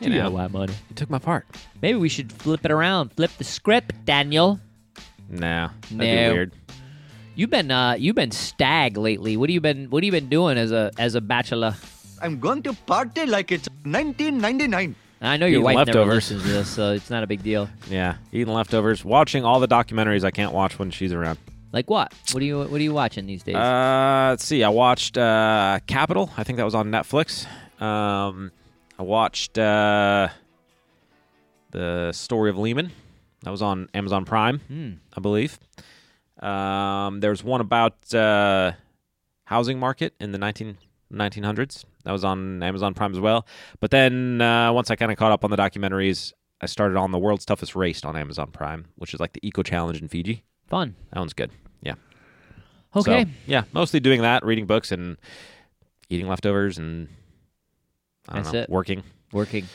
You know, DIY Money. you took my part. Maybe we should flip it around. Flip the script, Daniel. Nah, that'd No. be weird. You've been uh, you've been stag lately. What have you been What have you been doing as a as a bachelor? I'm going to party like it's 1999. I know your Eating wife never leftovers. listens to this, so it's not a big deal. Yeah, eating leftovers, watching all the documentaries I can't watch when she's around. Like what? What are you What are you watching these days? Uh, let's see. I watched uh, Capital. I think that was on Netflix. Um, I watched uh, the Story of Lehman. That was on Amazon Prime, Hmm. I believe. Um, there's one about uh, housing market in the 19, 1900s. That was on Amazon Prime as well. But then uh, once I kind of caught up on the documentaries, I started on the world's toughest race on Amazon Prime, which is like the Eco Challenge in Fiji. Fun. That one's good. Yeah. Okay. So, yeah, mostly doing that, reading books and eating leftovers and That's know, it. working. Working.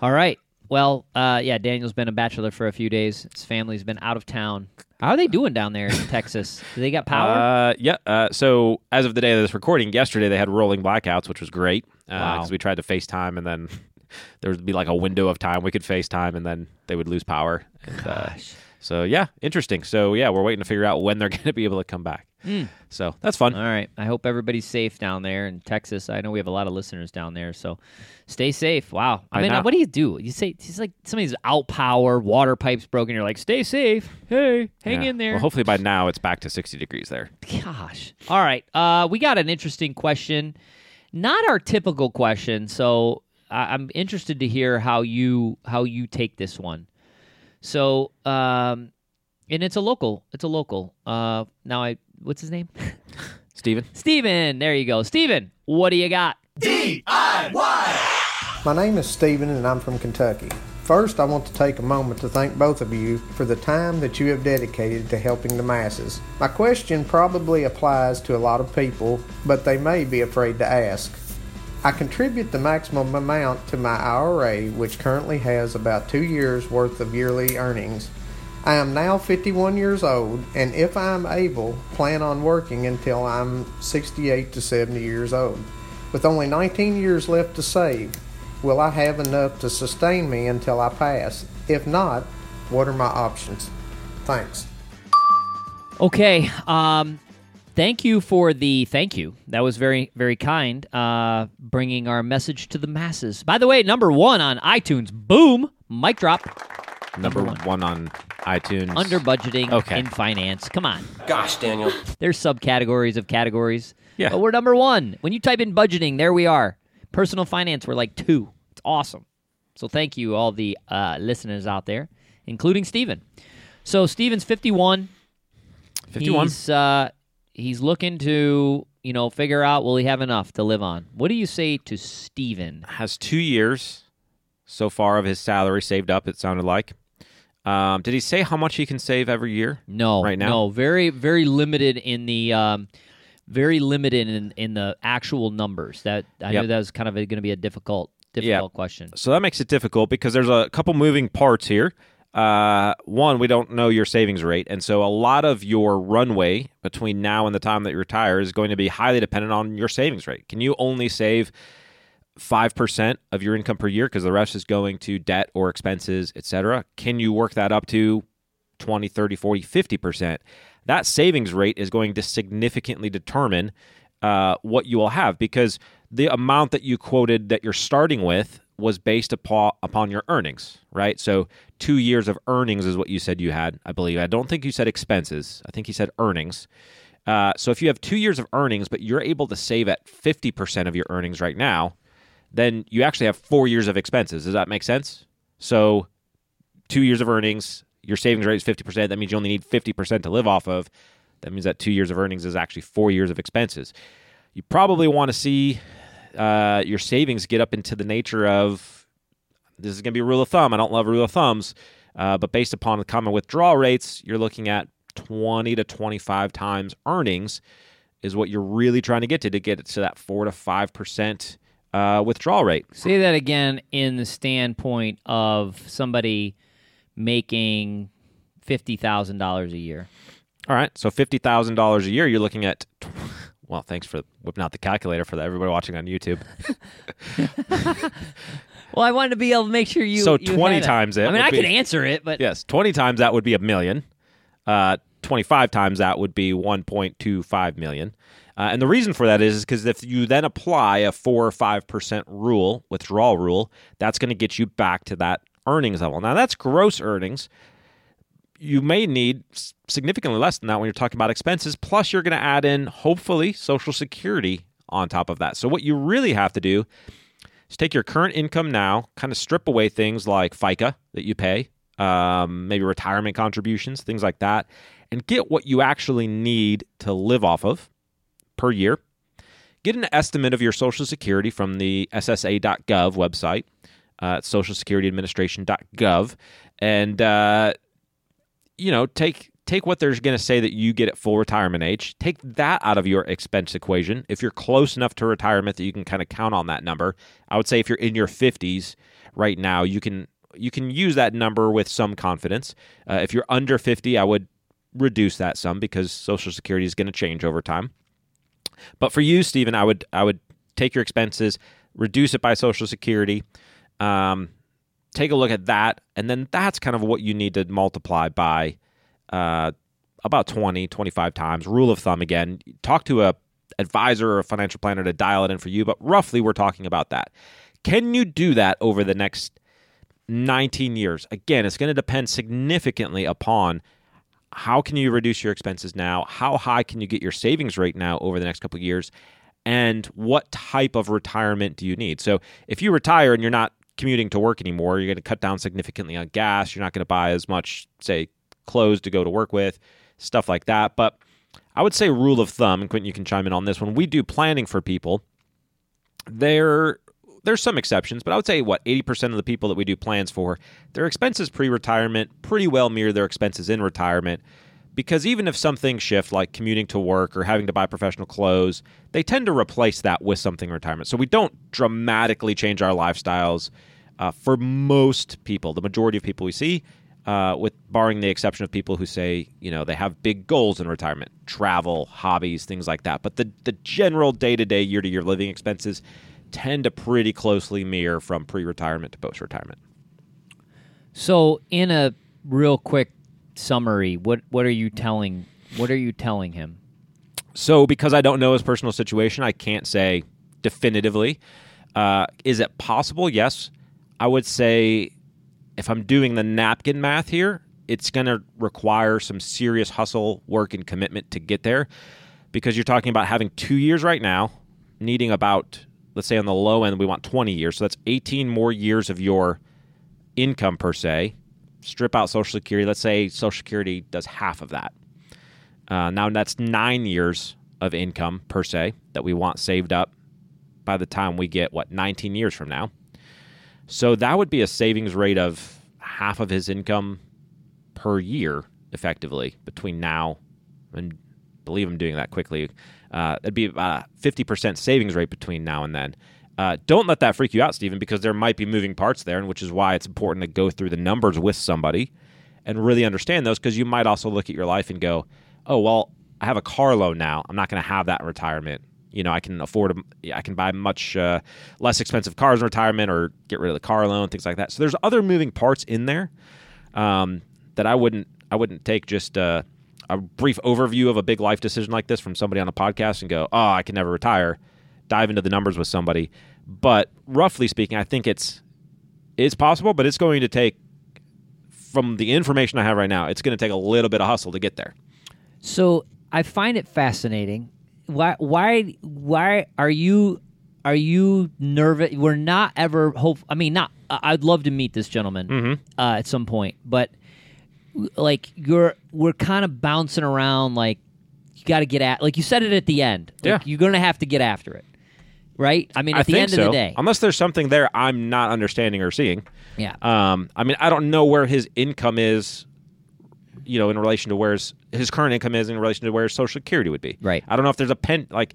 All right. Well, uh, yeah, Daniel's been a bachelor for a few days. His family's been out of town. How are they doing down there in Texas? Do they got power? Uh, yeah. Uh, so as of the day of this recording, yesterday they had rolling blackouts, which was great because Wow. we tried to FaceTime and then there would be like a window of time we could FaceTime and then they would lose power. And, uh, Gosh. so yeah, interesting. So yeah, we're waiting to figure out when they're going to be able to come back. Mm. So that's fun. All right. I hope everybody's safe down there in Texas. I know we have a lot of listeners down there, so stay safe. Wow. I I mean, know. what do you do? You say it's like somebody's out power, water pipes broken. You're like, stay safe. Hey, hang Yeah. in there. Well, hopefully by now it's back to 60 degrees there. Gosh. All right. Uh, we got an interesting question. Not our typical question, so I- I'm interested to hear how you how you take this one. So, um, and it's a local. It's a local. Uh, now I what's his name? Steven? Steven. There you go. Steven, what do you got? DIY! My name is Stephen and I'm from Kentucky. First, I want to take a moment to thank both of you for the time that you have dedicated to helping the masses. My question probably applies to a lot of people, but they may be afraid to ask. I contribute the maximum amount to my IRA, which currently has about two years' worth of yearly earnings. I am now 51 years old, and if I am able, plan on working until I'm 68 to 70 years old. With only 19 years left to save, will I have enough to sustain me until I pass? If not, what are my options? Thanks. Okay. Um, thank you for the thank you. That was very very kind. Uh, bringing our message to the masses. By the way, number one on iTunes. Boom. Mic drop. Number one. one on iTunes. Under budgeting Okay. in finance. Come on. Gosh, Daniel. There's subcategories of categories. Yeah. But we're number one. When you type in budgeting, there we are. Personal finance, we're like two. It's awesome. So thank you, all the uh, listeners out there, including Steven. So Steven's 51. 51. He's, uh, he's looking to, you know, figure out will he have enough to live on. What do you say to Steven? has two years so far of his salary saved up. It sounded like. Um, did he say how much he can save every year? No, Right now? no, very, very limited in the, um, very limited in in the actual numbers. That I Yep. knew that was kind of going to be a difficult, difficult question. So that makes it difficult because there's a couple moving parts here. Uh, one, we don't know your savings rate, and so a lot of your runway between now and the time that you retire is going to be highly dependent on your savings rate. Can you only save five percent of your income per year because the rest is going to debt or expenses, etc.? Can you work that up to 20, 30, 40, 50%? That savings rate is going to significantly determine uh, what you will have because the amount that you quoted that you're starting with was based upon, upon your earnings, right? So two years of earnings is what you said you had, I believe. I don't think you said expenses. I think you said earnings. Uh, so if you have two years of earnings, but you're able to save at 50% of your earnings right now, then you actually have four years of expenses. Does that make sense? So two years of earnings, your savings rate is 50%. That means you only need 50% to live off of. That means that two years of earnings is actually four years of expenses. You probably want to see uh, your savings get up into the nature of this is going to be a rule of thumb. I don't love rule of thumbs, uh, but based upon the common withdrawal rates, you're looking at 20 to 25 times earnings is what you're really trying to get to to get it to that four to five percent uh, withdrawal rate. Say that again in the standpoint of somebody making fifty thousand dollars a year. All right, so fifty thousand dollars a year, you're looking at. Well, thanks for whipping out the calculator for everybody watching on YouTube. Well, I wanted to be able to make sure you. So you 20 had a- times it I mean, I be- could answer it, but yes, twenty times that would be a million. Uh, Twenty-five times that would be one point two five million. Uh, and the reason for that is because if you then apply a four or five percent rule, withdrawal rule, that's going to get you back to that earnings level. Now that's gross earnings. You may need significantly less than that when you're talking about expenses. Plus, you're going to add in hopefully Social Security on top of that. So what you really have to do is take your current income now, kind of strip away things like FICA that you pay, um, maybe retirement contributions, things like that, and get what you actually need to live off of per year. Get an estimate of your Social Security from the SSA.gov website, uh, SocialSecurityAdministration.gov, and uh, you know take take what they're going to say that you get at full retirement age. Take that out of your expense equation. If you're close enough to retirement that you can kind of count on that number, I would say if you're in your 50s right now, you can you can use that number with some confidence. Uh, if you're under 50, I would reduce that some because Social Security is going to change over time. But for you, Stephen, I would I would take your expenses, reduce it by Social Security, um, take a look at that, and then that's kind of what you need to multiply by uh, about 20, 25 times. Rule of thumb again. Talk to a advisor or a financial planner to dial it in for you, but roughly we're talking about that. Can you do that over the next 19 years? Again, it's going to depend significantly upon how can you reduce your expenses now? How high can you get your savings rate now over the next couple of years? And what type of retirement do you need? So, if you retire and you're not commuting to work anymore, you're going to cut down significantly on gas. You're not going to buy as much, say, clothes to go to work with, stuff like that. But I would say, rule of thumb, and Quentin, you can chime in on this. When we do planning for people, there there's some exceptions, but I would say what 80% of the people that we do plans for, their expenses pre-retirement pretty well mirror their expenses in retirement because even if some things shift like commuting to work or having to buy professional clothes, they tend to replace that with something in retirement. So we don't dramatically change our lifestyles uh, for most people, the majority of people we see, uh, with barring the exception of people who say, you know, they have big goals in retirement, travel, hobbies, things like that. But the, the general day to day, year to year living expenses tend to pretty closely mirror from pre retirement to post retirement. So, in a real quick summary, what what are you telling what are you telling him? So, because I don't know his personal situation, I can't say definitively. Uh, is it possible? Yes. I would say if I'm doing the napkin math here, it's going to require some serious hustle, work, and commitment to get there because you're talking about having two years right now, needing about, let's say on the low end, we want 20 years. So that's 18 more years of your income per se. Strip out Social Security. Let's say Social Security does half of that. Uh, now that's nine years of income per se that we want saved up by the time we get what 19 years from now. So that would be a savings rate of half of his income per year, effectively between now and believe I'm doing that quickly. Uh, it'd be about a 50% savings rate between now and then. Uh, don't let that freak you out, Stephen, because there might be moving parts there, and which is why it's important to go through the numbers with somebody and really understand those. Because you might also look at your life and go, "Oh, well, I have a car loan now. I'm not going to have that in retirement. You know, I can afford, I can buy much uh, less expensive cars in retirement, or get rid of the car loan, things like that. So there's other moving parts in there um, that I wouldn't, I wouldn't take just uh, a brief overview of a big life decision like this from somebody on a podcast and go, "Oh, I can never retire." Dive into the numbers with somebody, but roughly speaking, I think it's it's possible, but it's going to take from the information I have right now, it's going to take a little bit of hustle to get there. So I find it fascinating. Why why why are you are you nervous? We're not ever hope. I mean, not. I'd love to meet this gentleman Mhm. uh, at some point, but like you're we're kind of bouncing around. Like you got to get at. Like you said it at the end. Like, Yeah. you're gonna have to get after it. right? I mean, at I the think end so. of the day, Unless there's something there I'm not understanding or seeing. yeah. Um, I mean, I don't know where his income is, you know, in relation to where his, his current income is in relation to where his Social Security would be. Right. I don't know if there's a pen like.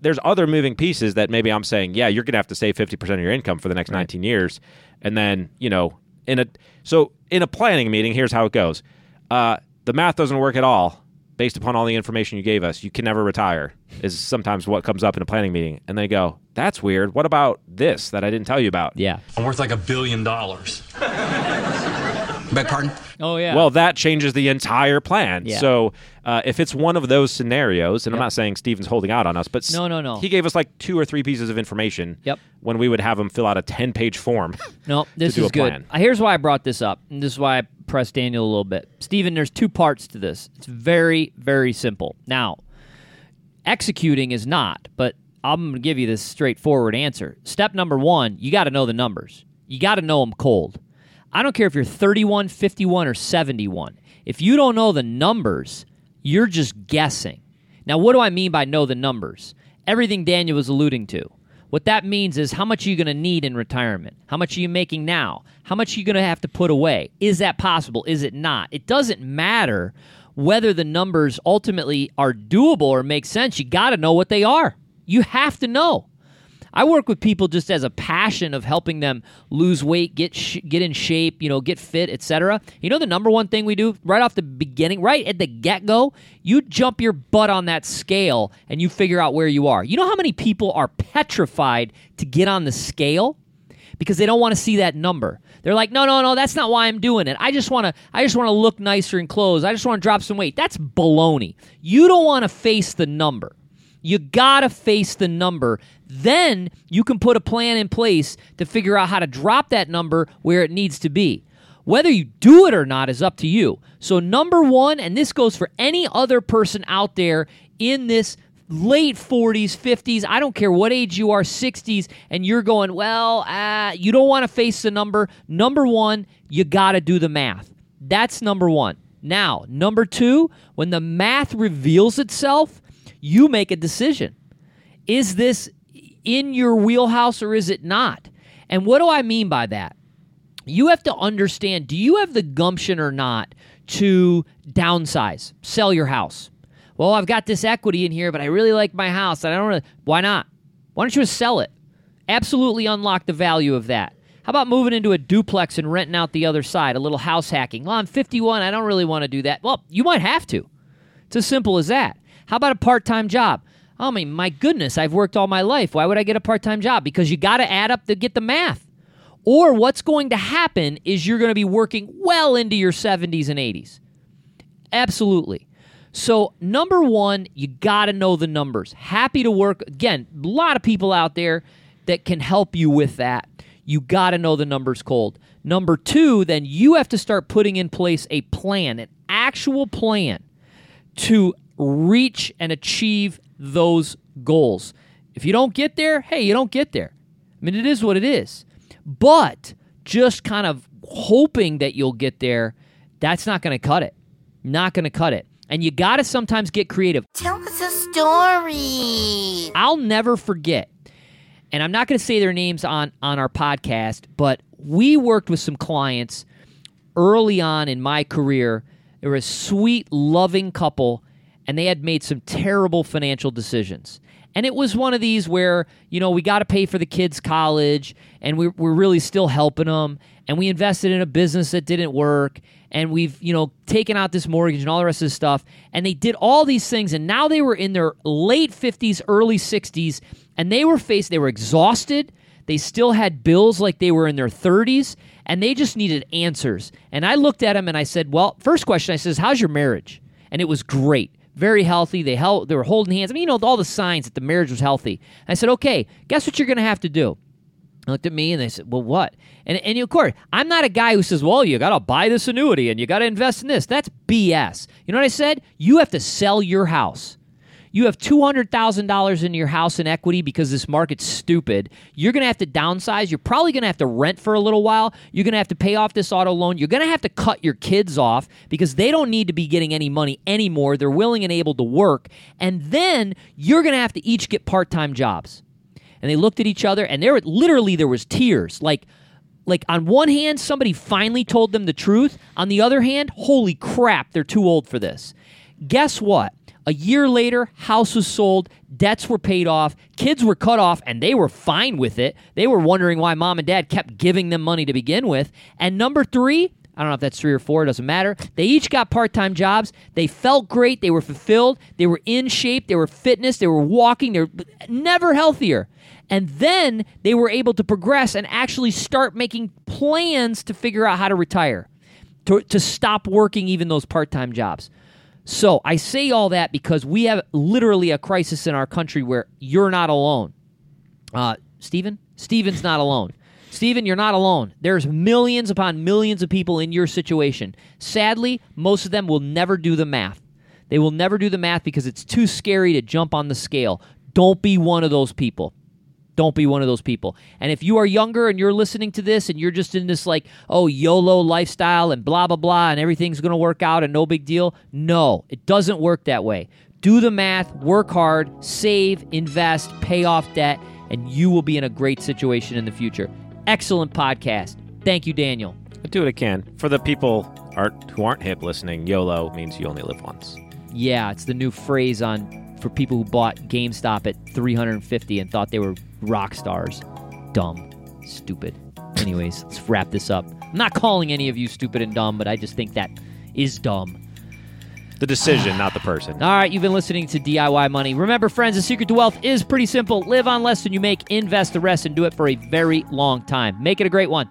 There's other moving pieces that maybe I'm saying, yeah, you're gonna have to save 50 percent of your income for the next 19 years, and then you know, in a so in a planning meeting, here's how it goes. Uh, the math doesn't work at all based upon all the information you gave us. You can never retire is sometimes what comes up in a planning meeting, and they go, that's weird. What about this that I didn't tell you about? yeah. I'm worth like a billion dollars. Beg pardon? Oh yeah. Well, that changes the entire plan. Yeah. So uh, if it's one of those scenarios, and I'm not saying Steven's holding out on us, but No, no, no. he gave us like two or three pieces of information. Yep. When we would have him fill out a 10 page form. No, this do is a good. plan. Uh, Here's why I brought this up, and this is why I pressed Daniel a little bit. Stephen, there's two parts to this. It's very, very simple. Now, executing is not, but I'm going to give you this straightforward answer. Step number one, you got to know the numbers. You got to know them cold. I don't care if you're 31, 51, or 71. If you don't know the numbers, you're just guessing. Now, what do I mean by know the numbers? Everything Daniel was alluding to. What that means is how much are you going to need in retirement? How much are you making now? How much are you going to have to put away? Is that possible? Is it not? It doesn't matter whether the numbers ultimately are doable or make sense. You got to know what they are. You have to know. I work with people just as a passion of helping them lose weight, get sh- get in shape, you know, get fit, etc. You know the number one thing we do right off the beginning, right at the get-go, you jump your butt on that scale and you figure out where you are. You know how many people are petrified to get on the scale? because they don't want to see that number. They're like, "No, no, no, that's not why I'm doing it. I just want to I just want to look nicer in clothes. I just want to drop some weight." That's baloney. You don't want to face the number. You got to face the number. Then you can put a plan in place to figure out how to drop that number where it needs to be. Whether you do it or not is up to you. So, number one, and this goes for any other person out there in this late 40s, 50s, I don't care what age you are, 60s, and you're going, well, uh, you don't want to face the number. Number one, you got to do the math. That's number one. Now, number two, when the math reveals itself, you make a decision. Is this in your wheelhouse or is it not? And what do I mean by that? You have to understand do you have the gumption or not to downsize, sell your house? Well, I've got this equity in here, but I really like my house. And I don't really. Why not? Why don't you just sell it? Absolutely unlock the value of that. How about moving into a duplex and renting out the other side, a little house hacking? Well, I'm 51. I don't really want to do that. Well, you might have to. It's as simple as that. How about a part time job? I mean, my goodness, I've worked all my life. Why would I get a part time job? Because you got to add up to get the math. Or what's going to happen is you're going to be working well into your 70s and 80s. Absolutely. So, number one, you got to know the numbers. Happy to work. Again, a lot of people out there that can help you with that. You got to know the numbers cold. Number two, then you have to start putting in place a plan, an actual plan to reach and achieve those goals. If you don't get there, hey, you don't get there. I mean, it is what it is. But just kind of hoping that you'll get there, that's not going to cut it. Not going to cut it. And you got to sometimes get creative. Tell us a story. I'll never forget, and I'm not going to say their names on on our podcast, but we worked with some clients early on in my career. They were a sweet, loving couple, and they had made some terrible financial decisions. And it was one of these where, you know, we got to pay for the kids' college, and we, we're really still helping them. And we invested in a business that didn't work, and we've, you know, taken out this mortgage and all the rest of this stuff. And they did all these things, and now they were in their late 50s, early 60s, and they were faced, they were exhausted. They still had bills like they were in their 30s, and they just needed answers. And I looked at them and I said, Well, first question I says, How's your marriage? And it was great. Very healthy. They held, they were holding hands. I mean, you know, all the signs that the marriage was healthy. I said, okay, guess what you're going to have to do? They looked at me and they said, well, what? And, and of course, I'm not a guy who says, well, you got to buy this annuity and you got to invest in this. That's BS. You know what I said? You have to sell your house. You have $200,000 in your house in equity because this market's stupid. You're going to have to downsize. You're probably going to have to rent for a little while. You're going to have to pay off this auto loan. You're going to have to cut your kids off because they don't need to be getting any money anymore. They're willing and able to work. And then you're going to have to each get part time jobs. and they looked at each other, and there literally there was tears. Like, like on one hand, somebody finally told them the truth. On the other hand, holy crap, they're too old for this. Guess what? A year later, house was sold, debts were paid off, kids were cut off, and they were fine with it. They were wondering why mom and dad kept giving them money to begin with. And number three, I don't know if that's three or four, it doesn't matter. They each got part time jobs. They felt great. They were fulfilled. They were in shape. They were fitness. They were walking. They were never healthier. And then they were able to progress and actually start making plans to figure out how to retire, to, to stop working even those part time jobs. So I say all that because we have literally a crisis in our country where you're not alone. Uh, Stephen? Stephen's not alone. Stephen, you're not alone. There's millions upon millions of people in your situation. Sadly, most of them will never do the math. They will never do the math because it's too scary to jump on the scale. Don't be one of those people. Don't be one of those people. And if you are younger and you're listening to this and you're just in this like, oh, YOLO lifestyle and blah, blah, blah, and everything's going to work out and no big deal, no, it doesn't work that way. Do the math, work hard, save, invest, pay off debt, and you will be in a great situation in the future. Excellent podcast. Thank you, Daniel. I do what I can. For the people aren't, who aren't hip listening, YOLO means you only live once. Yeah, it's the new phrase on for people who bought GameStop at 350 and thought they were rock stars. Dumb. Stupid. Anyways, let's wrap this up. I'm not calling any of you stupid and dumb, but I just think that is dumb. The decision, not the person. All right, you've been listening to DIY Money. Remember, friends, the secret to wealth is pretty simple. Live on less than you make, invest the rest, and do it for a very long time. Make it a great one.